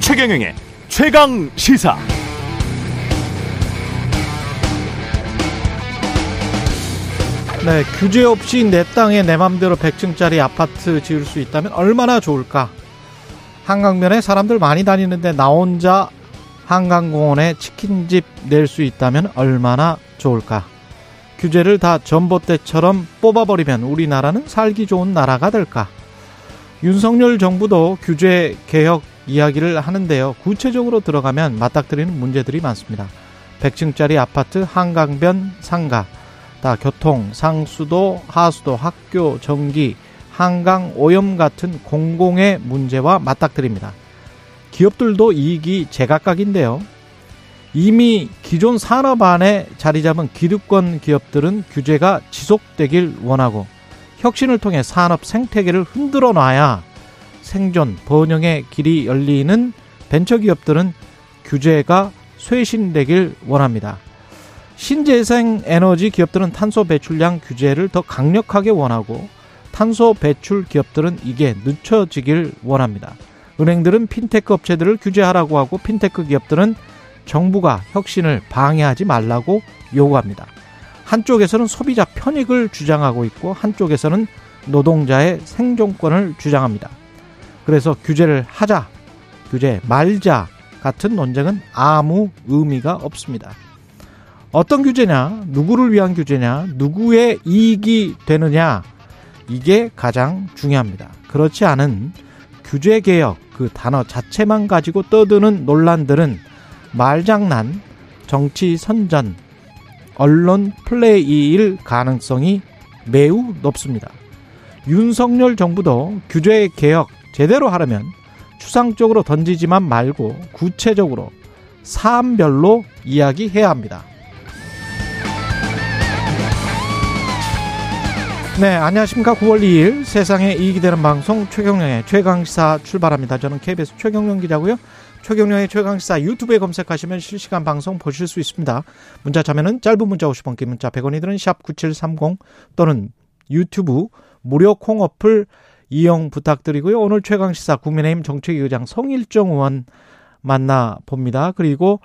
최경영의 최강 시사. 네, 규제 없이 내 땅에 내 맘대로 100층짜리 아파트 지을 수 있다면 얼마나 좋을까? 한강변에 사람들 많이 다니는데 나 혼자 한강공원에 치킨집 낼 수 있다면 얼마나 좋을까? 규제를 다 전봇대처럼 뽑아버리면 우리나라는 살기 좋은 나라가 될까? 윤석열 정부도 규제 개혁 이야기를 하는데요. 구체적으로 들어가면 맞닥뜨리는 문제들이 많습니다. 100층짜리 아파트, 한강변, 상가, 다 교통, 상수도, 하수도, 학교, 전기, 한강 오염 같은 공공의 문제와 맞닥뜨립니다. 기업들도 이익이 제각각인데요. 이미 기존 산업 안에 자리 잡은 기득권 기업들은 규제가 지속되길 원하고 혁신을 통해 산업 생태계를 흔들어 놔야 생존, 번영의 길이 열리는 벤처 기업들은 규제가 쇄신되길 원합니다. 신재생 에너지 기업들은 탄소 배출량 규제를 더 강력하게 원하고 탄소 배출 기업들은 이게 늦춰지길 원합니다. 은행들은 핀테크 업체들을 규제하라고 하고 핀테크 기업들은 정부가 혁신을 방해하지 말라고 요구합니다. 한쪽에서는 소비자 편익을 주장하고 있고 한쪽에서는 노동자의 생존권을 주장합니다. 그래서 규제를 하자, 규제 말자 같은 논쟁은 아무 의미가 없습니다. 어떤 규제냐, 누구를 위한 규제냐, 누구의 이익이 되느냐, 이게 가장 중요합니다. 그렇지 않은 규제 개혁 그 단어 자체만 가지고 떠드는 논란들은 말장난, 정치 선전, 언론 플레이일 가능성이 매우 높습니다. 윤석열 정부도 규제 개혁 제대로 하려면 추상적으로 던지지만 말고 구체적으로 사안별로 이야기해야 합니다. 네, 안녕하십니까. 9월 2일 세상에 이익이 되는 방송 최경령의 최강시사 출발합니다. 저는 KBS 최경령 기자고요. 최경령의 최강시사 유튜브에 검색하시면 실시간 방송 보실 수 있습니다. 문자 참여는 짧은 문자 50원, 긴 문자 100원이 드는 샵 9730 또는 유튜브 무료 콩 어플 이용 부탁드리고요. 오늘 최강시사 국민의힘 정책위의장 성일정 의원 만나봅니다. 그리고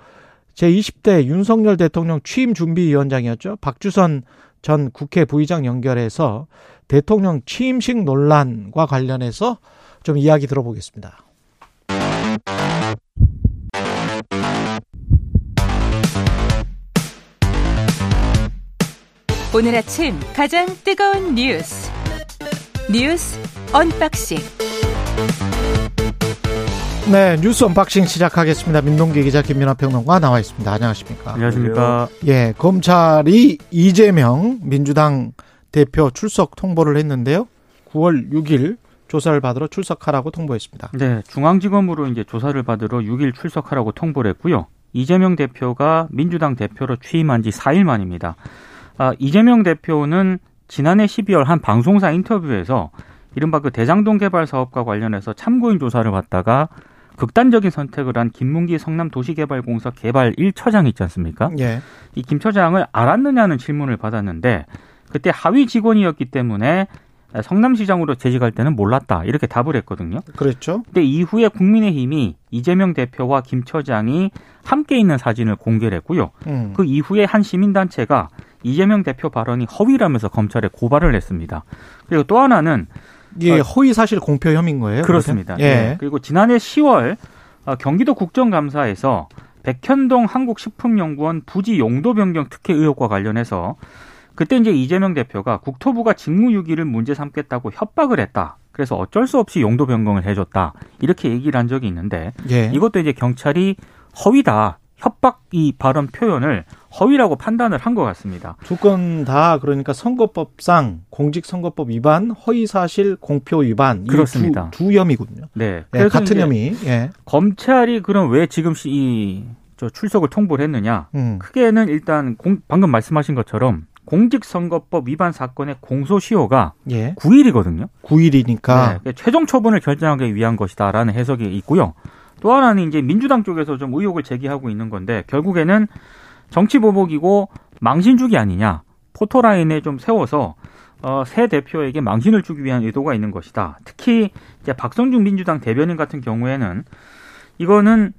제20대 윤석열 대통령 취임 준비위원장이었죠. 박주선 전 국회 부의장 연결해서 대통령 취임식 논란과 관련해서 좀 이야기 들어보겠습니다. 오늘 아침 가장 뜨거운 뉴스 뉴스 unboxing 네, 뉴스 unboxing 시작하겠습니다. 민동기 기자 김민아 평론가 나와 있습니다. 안녕하십니까? 안녕하십니까? 예, 검찰이 이재명 민주당 대표 출석 통보를 했는데요. 9월 6일 조사를 받으러 출석하라고 통보했습니다. 네, 중앙지검으로 이제 조사를 받으러 6일 출석하라고 통보를 했고요. 이재명 대표가 민주당 대표로 취임한 지 4일 만입니다. 아, 이재명 대표는 지난해 12월 한 방송사 인터뷰에서 이른바 그 대장동 개발 사업과 관련해서 참고인 조사를 받다가 극단적인 선택을 한 김문기 성남도시개발공사 개발 1처장 있지 않습니까? 예. 이 김 처장을 알았느냐는 질문을 받았는데 그때 하위 직원이었기 때문에 성남시장으로 재직할 때는 몰랐다 이렇게 답을 했거든요. 그랬죠. 근데 이후에 국민의힘이 이재명 대표와 김 처장이 함께 있는 사진을 공개를 했고요. 음. 그 이후에 한 시민단체가 이재명 대표 발언이 허위라면서 검찰에 고발을 했습니다. 그리고 또 하나는 이게 허위 사실 공표 혐의인 거예요? 그렇습니다. 예. 네. 그리고 지난해 10월 어, 경기도 국정감사에서 백현동 한국식품연구원 부지 용도 변경 특혜 의혹과 관련해서 그때 이제 이재명 대표가 국토부가 직무유기를 문제 삼겠다고 협박을 했다. 그래서 어쩔 수 없이 용도 변경을 해줬다. 이렇게 얘기를 한 적이 있는데 예. 이것도 이제 경찰이 허위다. 협박 이 발언 표현을 허위라고 판단을 한 것 같습니다. 두 건 다 그러니까 선거법상 공직선거법 위반, 허위사실 공표 위반 이 그렇습니다. 두, 두 혐의군요. 네. 예, 그래서 같은 혐의. 예. 검찰이 그럼 왜 지금 시- 이, 저 출석을 통보를 했느냐? 음. 크게는 일단 공- 방금 말씀하신 것처럼 공직선거법 위반 사건의 공소시효가 예. 9일이거든요. 9일이니까 네, 최종 처분을 결정하기 위한 것이다라는 해석이 있고요. 또 하나는 이제 민주당 쪽에서 좀 의혹을 제기하고 있는 건데 결국에는 정치 보복이고 망신 주기 아니냐. 포토라인에 좀 세워서 어, 새 대표에게 망신을 주기 위한 의도가 있는 것이다. 특히 이제 박성중 민주당 대변인 같은 경우에는 이거는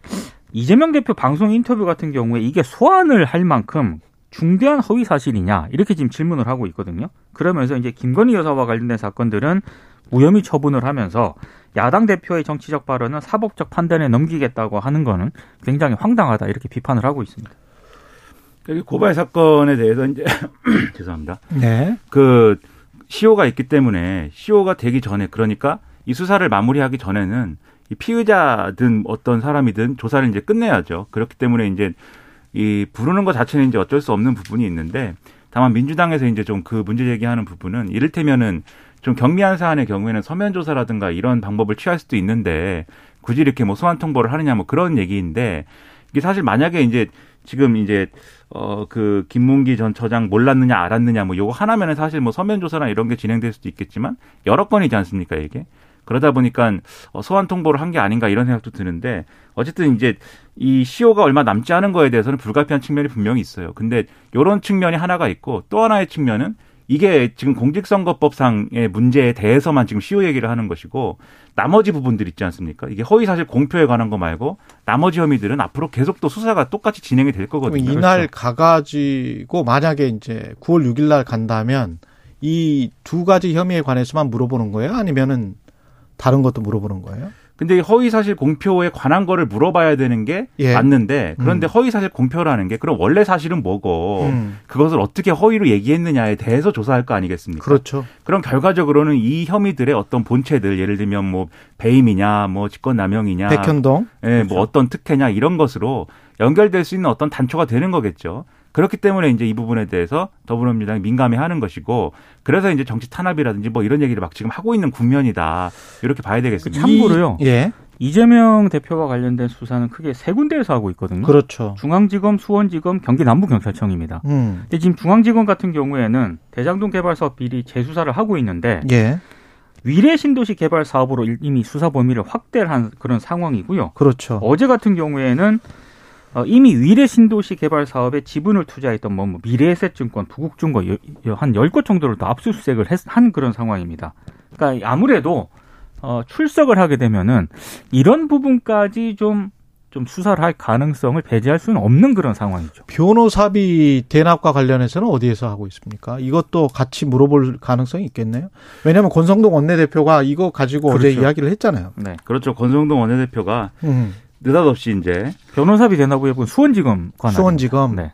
이재명 대표 방송 인터뷰 같은 경우에 이게 소환을 할 만큼 중대한 허위 사실이냐 이렇게 지금 질문을 하고 있거든요. 그러면서 이제 김건희 여사와 관련된 사건들은 무혐의 처분을 하면서 야당 대표의 정치적 발언은 사법적 판단에 넘기겠다고 하는 거는 굉장히 황당하다 이렇게 비판을 하고 있습니다. 고발 사건에 대해서 이제 죄송합니다. 네. 그 시효가 있기 때문에 시효가 되기 전에 그러니까 이 수사를 마무리하기 전에는 이 피의자든 어떤 사람이든 조사를 이제 끝내야죠. 그렇기 때문에 이제 이 부르는 것 자체는 이제 어쩔 수 없는 부분이 있는데 다만 민주당에서 이제 좀 그 문제 제기하는 부분은 이를테면은 좀 경미한 사안의 경우에는 서면 조사라든가 이런 방법을 취할 수도 있는데 굳이 이렇게 뭐 소환 통보를 하느냐 뭐 그런 얘기인데 이게 사실 만약에 이제 지금 이제 어 그 김문기 전 처장 몰랐느냐 알았느냐 뭐 요거 하나면은 사실 뭐 서면 조사나 이런 게 진행될 수도 있겠지만 여러 건이지 않습니까 이게 그러다 보니까 어, 소환 통보를 한 게 아닌가 이런 생각도 드는데 어쨌든 이제 이 시효가 얼마 남지 않은 거에 대해서는 불가피한 측면이 분명히 있어요. 근데 요런 측면이 하나가 있고 또 하나의 측면은 이게 지금 공직선거법상의 문제에 대해서만 지금 시효 얘기를 하는 것이고 나머지 부분들 있지 않습니까? 이게 허위 사실 공표에 관한 거 말고 나머지 혐의들은 앞으로 계속 또 수사가 똑같이 진행이 될 거거든요. 이날 그렇죠. 가가지고 만약에 이제 9월 6일 날 간다면 이 두 가지 혐의에 관해서만 물어보는 거예요? 아니면은 다른 것도 물어보는 거예요? 근데 허위 사실 공표에 관한 거를 물어봐야 되는 게 예. 맞는데 그런데 음. 허위 사실 공표라는 게 그럼 원래 사실은 뭐고 음. 그것을 어떻게 허위로 얘기했느냐에 대해서 조사할 거 아니겠습니까? 그렇죠. 그럼 결과적으로는 이 혐의들의 어떤 본체들 예를 들면 뭐 배임이냐 뭐 직권남용이냐 백현동. 예, 그렇죠. 뭐 어떤 특혜냐 이런 것으로 연결될 수 있는 어떤 단초가 되는 거겠죠. 그렇기 때문에 이제 이 부분에 대해서 더불어민주당이 민감해 하는 것이고 그래서 이제 정치 탄압이라든지 뭐 이런 얘기를 막 지금 하고 있는 국면이다 이렇게 봐야 되겠습니다. 참고로요. 이- 예. 이재명 대표와 관련된 수사는 크게 세 군데에서 하고 있거든요. 그렇죠. 중앙지검, 수원지검, 경기 남부경찰청입니다. 음. 근데 지금 중앙지검 같은 경우에는 대장동 개발 사업 비리 재수사를 하고 있는데 예. 위례 신도시 개발 사업으로 이미 수사 범위를 확대를 한 그런 상황이고요. 그렇죠. 어제 같은 경우에는 어, 이미 위례 신도시 개발 사업에 지분을 투자했던 뭐, 뭐 미래에셋증권, 부국증권 한 10곳 정도를 더 압수수색을 했- 한 그런 상황입니다. 그러니까 아무래도 어, 출석을 하게 되면은 이런 부분까지 좀, 좀 수사를 할 가능성을 배제할 수는 없는 그런 상황이죠. 변호사비 대납과 관련해서는 어디에서 하고 있습니까? 이것도 같이 물어볼 가능성이 있겠네요. 왜냐하면 권성동 원내대표가 이거 가지고 어제 그렇죠. 이야기를 했잖아요. 네. 그렇죠. 권성동 원내대표가 음. 느닷없이 이제 변호사비 대납 의혹은 수원지검 관한. 수원지검. 네.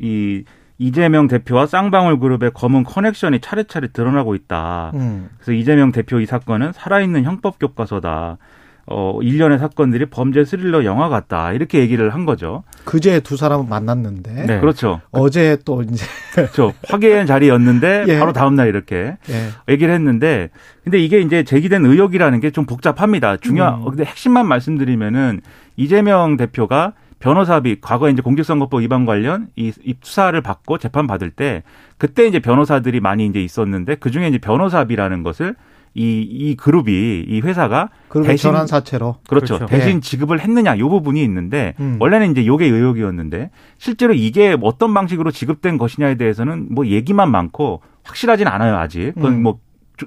이 이재명 대표와 쌍방울 그룹의 검은 커넥션이 차례차례 드러나고 있다. 음. 그래서 이재명 대표 이 사건은 살아있는 형법 교과서다. 어, 일련의 사건들이 범죄 스릴러 영화 같다. 이렇게 얘기를 한 거죠. 그제 두 사람은 만났는데 네. 그렇죠. 어제 또 이제 그렇죠. 화기애애한 자리였는데 예. 바로 다음날 이렇게 예. 얘기를 했는데 근데 이게 이제 제기된 의혹이라는 게 좀 복잡합니다. 중요한 음. 근데 핵심만 말씀드리면은 이재명 대표가 변호사비 과거 이제 공직선거법 위반 관련 이, 이 수사를 받고 재판 받을 때 그때 이제 변호사들이 많이 이제 있었는데 그 중에 이제 변호사비라는 것을 이, 이 그룹이 이 회사가 대신- 전환 사채로 그렇죠. 그렇죠. 대신 예. 지급을 했느냐 요 부분이 있는데 음. 원래는 이제 요게 의혹이었는데 실제로 이게 어떤 방식으로 지급된 것이냐에 대해서는 뭐 얘기만 많고 확실하진 않아요 아직. 그건 음. 뭐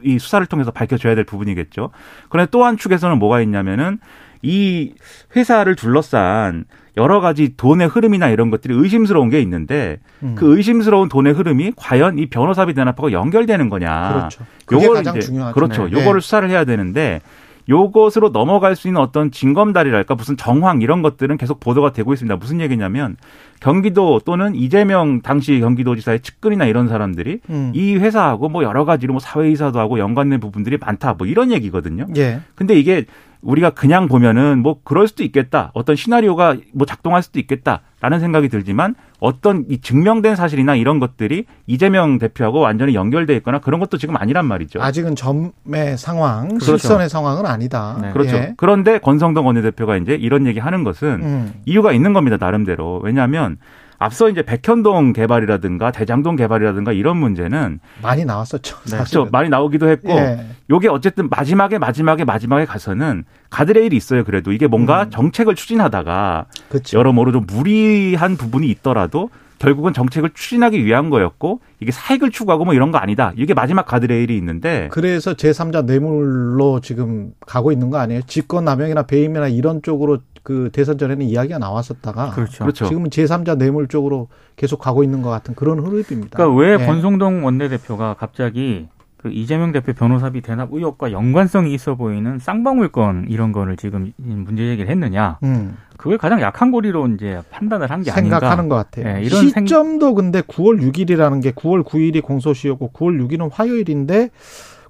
이 수사를 통해서 밝혀져야 될 부분이겠죠. 그런데 또 한 축에서는 뭐가 있냐면은 이 회사를 둘러싼 여러 가지 돈의 흐름이나 이런 것들이 의심스러운 게 있는데 음. 그 의심스러운 돈의 흐름이 과연 이 변호사비 대납하고 연결되는 거냐. 그렇죠. 그게 요거를 가장 중요하죠. 그렇죠. 네. 요거를 수사를 해야 되는데 요것으로 넘어갈 수 있는 어떤 징검다리랄까 무슨 정황 이런 것들은 계속 보도가 되고 있습니다. 무슨 얘기냐면 경기도 또는 이재명 당시 경기도지사의 측근이나 이런 사람들이 음. 이 회사하고 뭐 여러 가지로 뭐 사회이사도 하고 연관된 부분들이 많다 뭐 이런 얘기거든요. 예. 근데 이게 우리가 그냥 보면은 뭐 그럴 수도 있겠다. 어떤 시나리오가 뭐 작동할 수도 있겠다라는 생각이 들지만 어떤 이 증명된 사실이나 이런 것들이 이재명 대표하고 완전히 연결돼 있거나 그런 것도 지금 아니란 말이죠. 아직은 점의 상황, 그렇죠. 실선의 상황은 아니다. 네. 그렇죠. 예. 그런데 권성동 원내대표가 이제 이런 얘기 하는 것은 음. 이유가 있는 겁니다. 나름대로. 왜냐하면 앞서 이제 백현동 개발이라든가 대장동 개발이라든가 이런 문제는 많이 나왔었죠. 그렇죠. 사실은. 많이 나오기도 했고 예. 요게 어쨌든 마지막에 마지막에 마지막에 가서는 가드레일이 있어요. 그래도 이게 뭔가 음. 정책을 추진하다가 그렇죠. 여러모로 좀 무리한 부분이 있더라도 결국은 정책을 추진하기 위한 거였고 이게 사익을 추구하고 뭐 이런 거 아니다. 이게 마지막 가드레일이 있는데 그래서 제3자 뇌물로 지금 가고 있는 거 아니에요? 직권 남용이나 배임이나 이런 쪽으로 그 대선 전에는 이야기가 나왔었다가 그렇죠. 그렇죠. 지금은 제3자 뇌물 쪽으로 계속 가고 있는 것 같은 그런 흐름입니다. 그러니까 왜 예. 권성동 원내대표가 갑자기 그 이재명 대표 변호사비 대납 의혹과 연관성이 있어 보이는 쌍방울 건 이런 거를 지금 문제 제기를 했느냐? 음, 그걸 가장 약한 고리로 이제 판단을 한 게 아닌가. 생각하는 것 같아요. 예, 이런 생- 시점도 근데 9월 6일이라는 게 9월 9일이 공소시효고 9월 6일은 화요일인데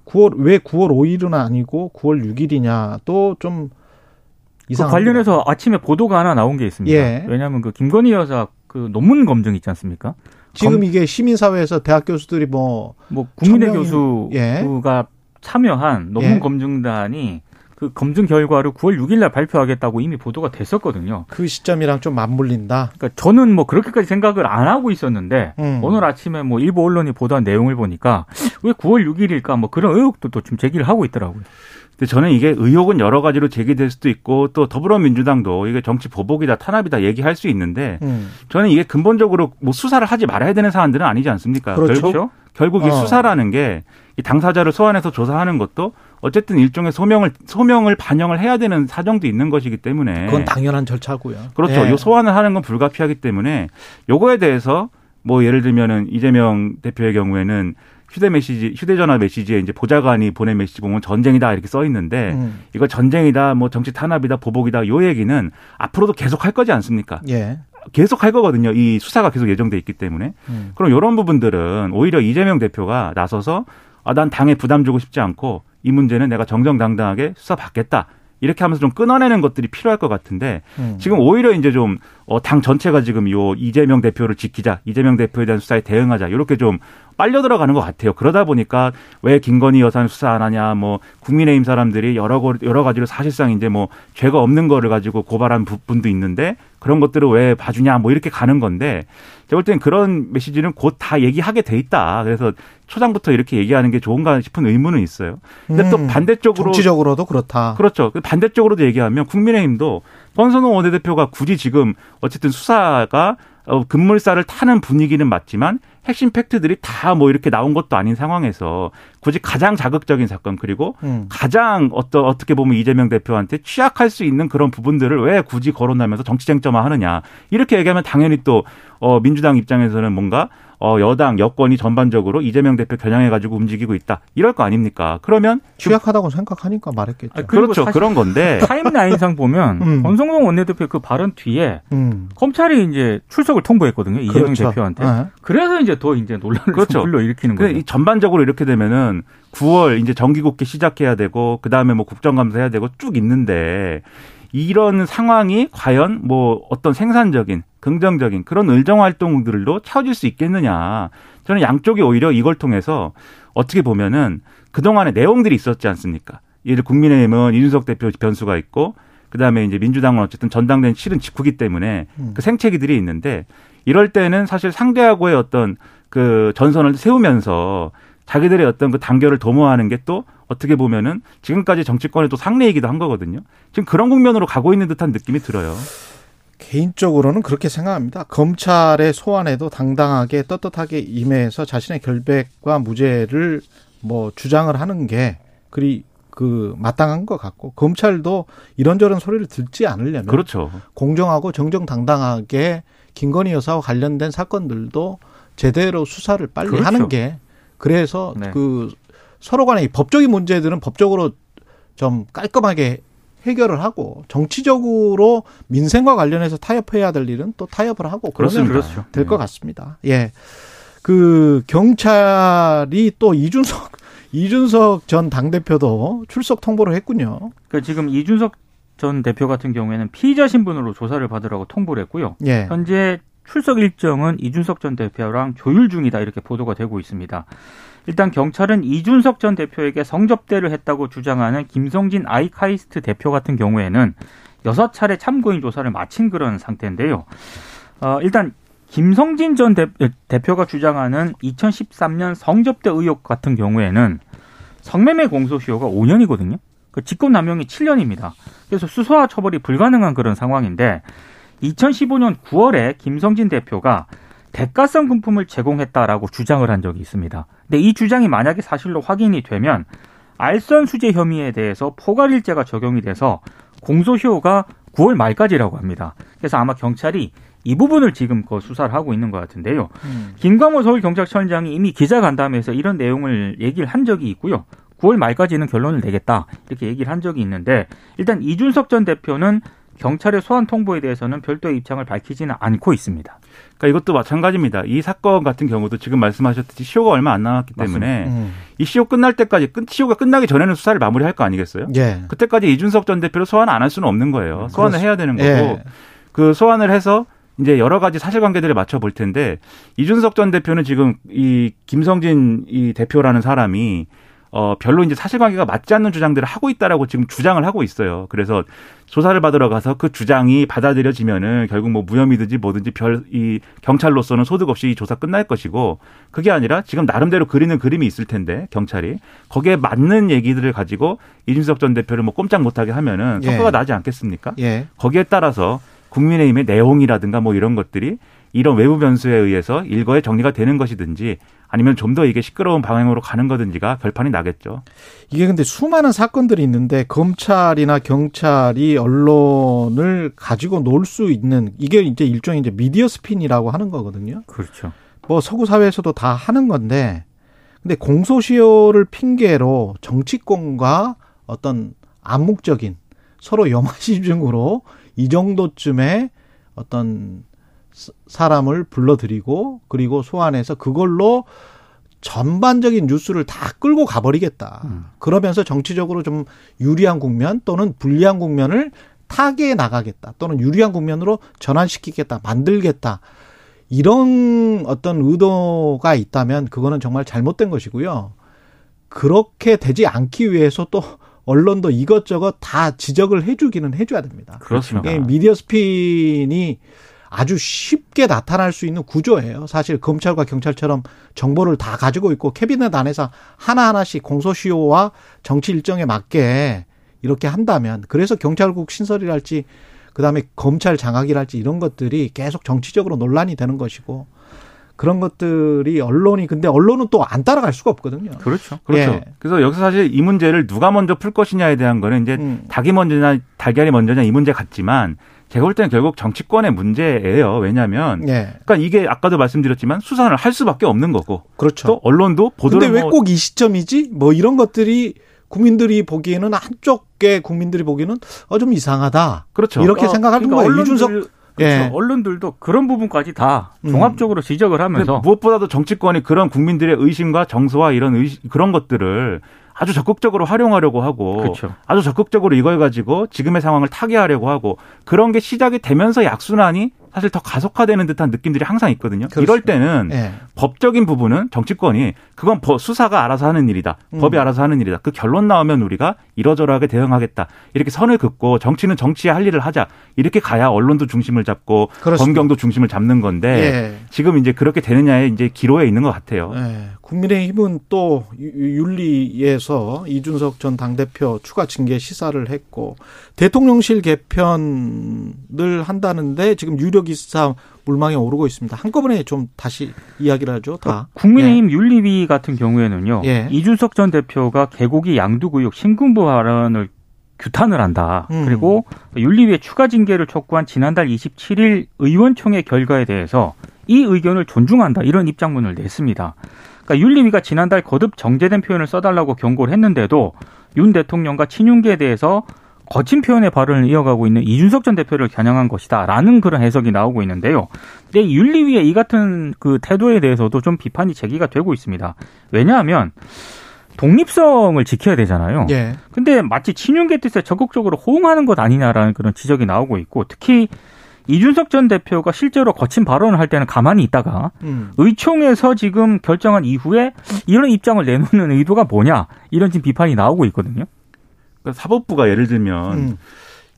9월 왜 9월 5일은 아니고 9월 6일이냐 또좀그 이상 관련해서 아침에 보도가 하나 나온 게 있습니다. 예. 왜냐하면 그 김건희 여사 그 논문 검증 있지 않습니까? 지금 검- 이게 시민사회에서 대학 교수들이 뭐 뭐 국민의 천명이- 교수가 참여한 논문 예. 검증단이 그 검증 결과를 9월 6일 날 발표하겠다고 이미 보도가 됐었거든요. 그 시점이랑 좀 맞물린다. 그러니까 저는 뭐 그렇게까지 생각을 안 하고 있었는데 음. 오늘 아침에 뭐 일부 언론이 보도한 내용을 보니까 왜 9월 6일일까 뭐 그런 의혹도 또 좀 제기를 하고 있더라고요. 근데 저는 이게 의혹은 여러 가지로 제기될 수도 있고 또 더불어민주당도 이게 정치 보복이다 탄압이다 얘기할 수 있는데 음. 저는 이게 근본적으로 뭐 수사를 하지 말아야 되는 사안들은 아니지 않습니까? 그렇죠. 결국 결국 이 어. 수사라는 게 이 당사자를 소환해서 조사하는 것도 어쨌든 일종의 소명을 소명을 반영을 해야 되는 사정도 있는 것이기 때문에 그건 당연한 절차고요. 그렇죠. 예. 요 소환을 하는 건 불가피하기 때문에 요거에 대해서 뭐 예를 들면은 이재명 대표의 경우에는 휴대 메시지, 휴대전화 메시지에 이제 보좌관이 보낸 메시지 보면 전쟁이다 이렇게 써 있는데 음. 이거 전쟁이다, 뭐 정치 탄압이다, 보복이다 요 얘기는 앞으로도 계속 할 거지 않습니까? 예. 계속 할 거거든요. 이 수사가 계속 예정돼 있기 때문에. 음. 그럼 이런 부분들은 오히려 이재명 대표가 나서서 아, 난 당에 부담 주고 싶지 않고 이 문제는 내가 정정당당하게 수사 받겠다. 이렇게 하면서 좀 끊어내는 것들이 필요할 것 같은데 음. 지금 오히려 이제 좀, 어, 당 전체가 지금 요 이재명 대표를 지키자, 이재명 대표에 대한 수사에 대응하자, 이렇게 좀 빨려 들어가는 것 같아요. 그러다 보니까 왜 김건희 여사는 수사 안 하냐, 뭐, 국민의힘 사람들이 여러, 거- 여러 가지로 사실상 이제 뭐, 죄가 없는 거를 가지고 고발한 부분도 있는데 그런 것들을 왜 봐주냐, 뭐 이렇게 가는 건데 제가 볼땐 그런 메시지는 곧 다 얘기하게 돼 있다. 그래서 초장부터 이렇게 얘기하는 게 좋은가 싶은 의문은 있어요. 근데 또 음. 반대쪽으로 정치적으로도 그렇다. 그렇죠. 그 반대쪽으로도 얘기하면 국민의힘도 권선호 원내대표가 굳이 지금 어쨌든 수사가 어, 급물살을 타는 분위기는 맞지만 핵심 팩트들이 다 뭐 이렇게 나온 것도 아닌 상황에서 굳이 가장 자극적인 사건 그리고 음. 가장 어떤 어떻게 보면 이재명 대표한테 취약할 수 있는 그런 부분들을 왜 굳이 거론하면서 정치 쟁점화 하느냐 이렇게 얘기하면 당연히 또 어, 민주당 입장에서는 뭔가 어, 여당 여권이 전반적으로 이재명 대표 겨냥해 가지고 움직이고 있다 이럴 거 아닙니까? 그러면 취약하다고 생각하니까 말했겠죠. 아, 그렇죠 그런 건데 타임라인상 보면 음. 권성동 원내대표 그 발언 뒤에 음. 검찰이 이제 출석을 통보했거든요. 이재명 그렇죠. 대표한테. 예. 그래서 이제 더 이제 논란을 그렇죠. 좀 불러 일으키는 그 거예요. 이 전반적으로 이렇게 되면은 9월 이제 정기국회 시작해야 되고 그 다음에 뭐 국정감사 해야 되고 쭉 있는데 이런 상황이 과연 뭐 어떤 생산적인 긍정적인 그런 의정 활동들로 채워질 수 있겠느냐. 저는 양쪽이 오히려 이걸 통해서 어떻게 보면은 그동안의 내용들이 있었지 않습니까? 예를 국민의힘은 이준석 대표 변수가 있고 그다음에 이제 민주당은 어쨌든 전당대회 실은 직후기 때문에 음. 그 생채기들이 있는데 이럴 때는 사실 상대하고의 어떤 그 전선을 세우면서 자기들의 어떤 그 단결을 도모하는 게 또 어떻게 보면은 지금까지 정치권의 또 상례이기도 한 거거든요. 지금 그런 국면으로 가고 있는 듯한 느낌이 들어요. 개인적으로는 그렇게 생각합니다. 검찰의 소환에도 당당하게 떳떳하게 임해서 자신의 결백과 무죄를 뭐 주장을 하는 게 그리 그 마땅한 것 같고 검찰도 이런저런 소리를 듣지 않으려면 그렇죠. 공정하고 정정당당하게 김건희 여사와 관련된 사건들도 제대로 수사를 빨리 그렇죠. 하는 게 그래서 네. 그 서로 간의 법적인 문제들은 법적으로 좀 깔끔하게 해결을 하고 정치적으로 민생과 관련해서 타협해야 될 일은 또 타협을 하고 그러면 그렇죠. 될것 같습니다. 예. 그 경찰이 또 이준석 이준석 전 당대표도 출석 통보를 했군요. 그러니까 지금 이준석 전 대표 같은 경우에는 피의자 신분으로 조사를 받으라고 통보를 했고요. 예. 현재 출석 일정은 이준석 전 대표랑 조율 중이다 이렇게 보도가 되고 있습니다. 일단 경찰은 이준석 전 대표에게 성접대를 했다고 주장하는 김성진 아이카이스트 대표 같은 경우에는 여섯 차례 참고인 조사를 마친 그런 상태인데요. 어, 일단 김성진 전 대, 대표가 주장하는 2013년 성접대 의혹 같은 경우에는 성매매 공소시효가 5년이거든요. 그 직권남용이 7년입니다. 그래서 수사와 처벌이 불가능한 그런 상황인데 2015년 9월에 김성진 대표가 대가성 금품을 제공했다라고 주장을 한 적이 있습니다. 근데 이 주장이 만약에 사실로 확인이 되면 알선 수재 혐의에 대해서 포괄일제가 적용이 돼서 공소시효가 9월 말까지라고 합니다. 그래서 아마 경찰이 이 부분을 지금 그 수사를 하고 있는 것 같은데요. 음. 김광호 서울경찰청장이 이미 기자간담회에서 이런 내용을 얘기를 한 적이 있고요. 9월 말까지는 결론을 내겠다 이렇게 얘기를 한 적이 있는데 일단 이준석 전 대표는 경찰의 소환 통보에 대해서는 별도의 입장을 밝히지는 않고 있습니다. 그러니까 이것도 마찬가지입니다. 이 사건 같은 경우도 지금 말씀하셨듯이 시효가 얼마 안 남았기 때문에 음. 이 시효 끝날 때까지 끝 시효가 끝나기 전에는 수사를 마무리할 거 아니겠어요? 예. 그때까지 이준석 전 대표를 소환 안 할 수는 없는 거예요. 소환을 해야 되는 거고 예. 그 소환을 해서 이제 여러 가지 사실관계들을 맞춰 볼 텐데 이준석 전 대표는 지금 이 김성진 이 대표라는 사람이 어, 별로 이제 사실관계가 맞지 않는 주장들을 하고 있다라고 지금 주장을 하고 있어요. 그래서 조사를 받으러 가서 그 주장이 받아들여지면은 결국 뭐 무혐의든지 뭐든지 별 이 경찰로서는 소득 없이 조사 끝날 것이고 그게 아니라 지금 나름대로 그리는 그림이 있을 텐데 경찰이 거기에 맞는 얘기들을 가지고 이준석 전 대표를 뭐 꼼짝 못하게 하면은 예. 성과가 예. 나지 않겠습니까? 예. 거기에 따라서 국민의힘의 내용이라든가 뭐 이런 것들이 이런 외부 변수에 의해서 일거에 정리가 되는 것이든지 아니면 좀 더 이게 시끄러운 방향으로 가는 거든지가 결판이 나겠죠. 이게 근데 수많은 사건들이 있는데 검찰이나 경찰이 언론을 가지고 놀 수 있는 이게 이제 일종의 이제 미디어 스핀이라고 하는 거거든요. 그렇죠. 뭐 서구 사회에서도 다 하는 건데 근데 공소시효를 핑계로 정치권과 어떤 암묵적인 서로 염화시중으로 이 정도쯤에 어떤 사람을 불러들이고 그리고 소환해서 그걸로 전반적인 뉴스를 다 끌고 가버리겠다. 음. 그러면서 정치적으로 좀 유리한 국면 또는 불리한 국면을 타개해 나가겠다. 또는 유리한 국면으로 전환시키겠다. 만들겠다. 이런 어떤 의도가 있다면 그거는 정말 잘못된 것이고요. 그렇게 되지 않기 위해서 또 언론도 이것저것 다 지적을 해주기는 해줘야 됩니다. 그렇습니다. 미디어 스핀이 아주 쉽게 나타날 수 있는 구조예요. 사실 검찰과 경찰처럼 정보를 다 가지고 있고 캐비넷 안에서 하나하나씩 공소시효와 정치 일정에 맞게 이렇게 한다면 그래서 경찰국 신설이랄지 그다음에 검찰 장악이랄지 이런 것들이 계속 정치적으로 논란이 되는 것이고 그런 것들이 언론이 근데 언론은 또 안 따라갈 수가 없거든요. 그렇죠. 그렇죠. 예. 그래서 여기서 사실 이 문제를 누가 먼저 풀 것이냐에 대한 거는 이제 음. 닭이 먼저냐 달걀이 먼저냐 이 문제 같지만 제가 볼 때는 결국 정치권의 문제예요. 왜냐하면 예. 그러니까 이게 아까도 말씀드렸지만 수사를 할 수밖에 없는 거고. 그렇죠. 또 언론도 보도를 근데 왜 꼭이 뭐 시점이지? 뭐 이런 것들이 국민들이 보기에는 한쪽의 국민들이 보기에는 어 좀 이상하다. 그렇죠. 이렇게 어, 생각하는 그러니까 거예요. 이준석 그렇죠. 예. 언론들도 그런 부분까지 다 음. 종합적으로 음. 지적을 하면서 무엇보다도 정치권이 그런 국민들의 의심과 정서와 이런 의심, 그런 것들을 아주 적극적으로 활용하려고 하고 그렇죠. 아주 적극적으로 이걸 가지고 지금의 상황을 타개하려고 하고 그런 게 시작이 되면서 약순환이 사실 더 가속화되는 듯한 느낌들이 항상 있거든요. 그렇습니다. 이럴 때는 네. 법적인 부분은 정치권이 그건 수사가 알아서 하는 일이다. 음. 법이 알아서 하는 일이다. 그 결론 나오면 우리가 이러저러하게 대응하겠다. 이렇게 선을 긋고 정치는 정치에 할 일을 하자. 이렇게 가야 언론도 중심을 잡고 그렇습니다. 검경도 중심을 잡는 건데 네. 지금 이제 그렇게 되느냐에 이제 기로에 있는 것 같아요. 네. 국민의힘은 또 윤리에서 이준석 전 당대표 추가 징계 시사를 했고 대통령실 개편을 한다는데 지금 유력 기사 물망에 오르고 있습니다. 한꺼번에 좀 다시 이야기를 하죠. 다. 국민의힘 예. 윤리위 같은 경우에는요. 예. 이준석 전 대표가 개고기 양두구역 신군부 발언을 규탄을 한다. 음. 그리고 윤리위에 추가 징계를 촉구한 지난달 27일 의원총회 결과에 대해서 이 의견을 존중한다. 이런 입장문을 냈습니다. 그러니까 윤리위가 지난달 거듭 정제된 표현을 써달라고 경고를 했는데도 윤 대통령과 친윤계에 대해서 거친 표현의 발언을 이어가고 있는 이준석 전 대표를 겨냥한 것이다라는 그런 해석이 나오고 있는데요. 근데 윤리위의 이 같은 그 태도에 대해서도 좀 비판이 제기가 되고 있습니다. 왜냐하면 독립성을 지켜야 되잖아요. 예. 근데 마치 친윤계 뜻에 적극적으로 호응하는 것 아니냐라는 그런 지적이 나오고 있고 특히 이준석 전 대표가 실제로 거친 발언을 할 때는 가만히 있다가 음. 의총에서 지금 결정한 이후에 이런 입장을 내놓는 의도가 뭐냐 이런 지금 비판이 나오고 있거든요. 그러니까 사법부가 예를 들면 음.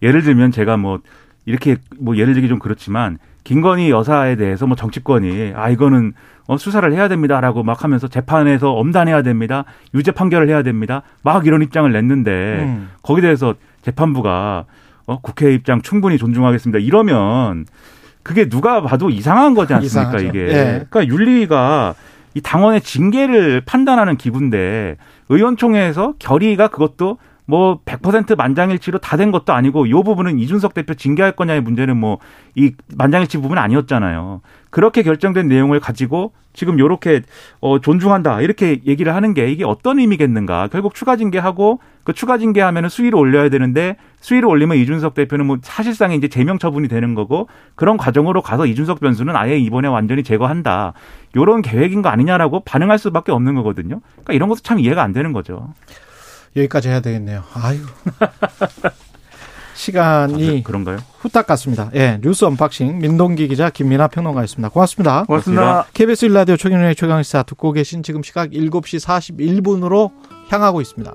예를 들면 제가 뭐 이렇게 뭐 예를 들기 좀 그렇지만 김건희 여사에 대해서 뭐 정치권이 아 이거는 어 수사를 해야 됩니다라고 막 하면서 재판에서 엄단해야 됩니다 유죄 판결을 해야 됩니다 막 이런 입장을 냈는데 음. 거기에 대해서 재판부가 어 국회 입장 충분히 존중하겠습니다 이러면 그게 누가 봐도 이상한 거지 않습니까, 이상하죠. 이게. 예. 그러니까 윤리위가 이 당원의 징계를 판단하는 기구인데 의원총회에서 결의가 그것도 뭐 100% 만장일치로 다 된 것도 아니고 이 부분은 이준석 대표 징계할 거냐의 문제는 뭐 이 만장일치 부분 아니었잖아요. 그렇게 결정된 내용을 가지고 지금 요렇게 어 존중한다 이렇게 얘기를 하는 게 이게 어떤 의미겠는가? 결국 추가 징계하고 그 추가 징계하면은 수위를 올려야 되는데 수위를 올리면 이준석 대표는 뭐 사실상 이제 제명 처분이 되는 거고 그런 과정으로 가서 이준석 변수는 아예 이번에 완전히 제거한다. 요런 계획인 거 아니냐라고 반응할 수밖에 없는 거거든요. 그러니까 이런 것도 참 이해가 안 되는 거죠. 여기까지 해야 되겠네요. 아유. 시간이 그런가요? 후딱 갔습니다. 예, 뉴스 unboxing 민동기 기자 김민아 평론가였습니다. 고맙습니다. 고맙습니다. KBS 일라디오 최경영의 최강시사 듣고 계신 지금 시각 7시 41분으로 향하고 있습니다.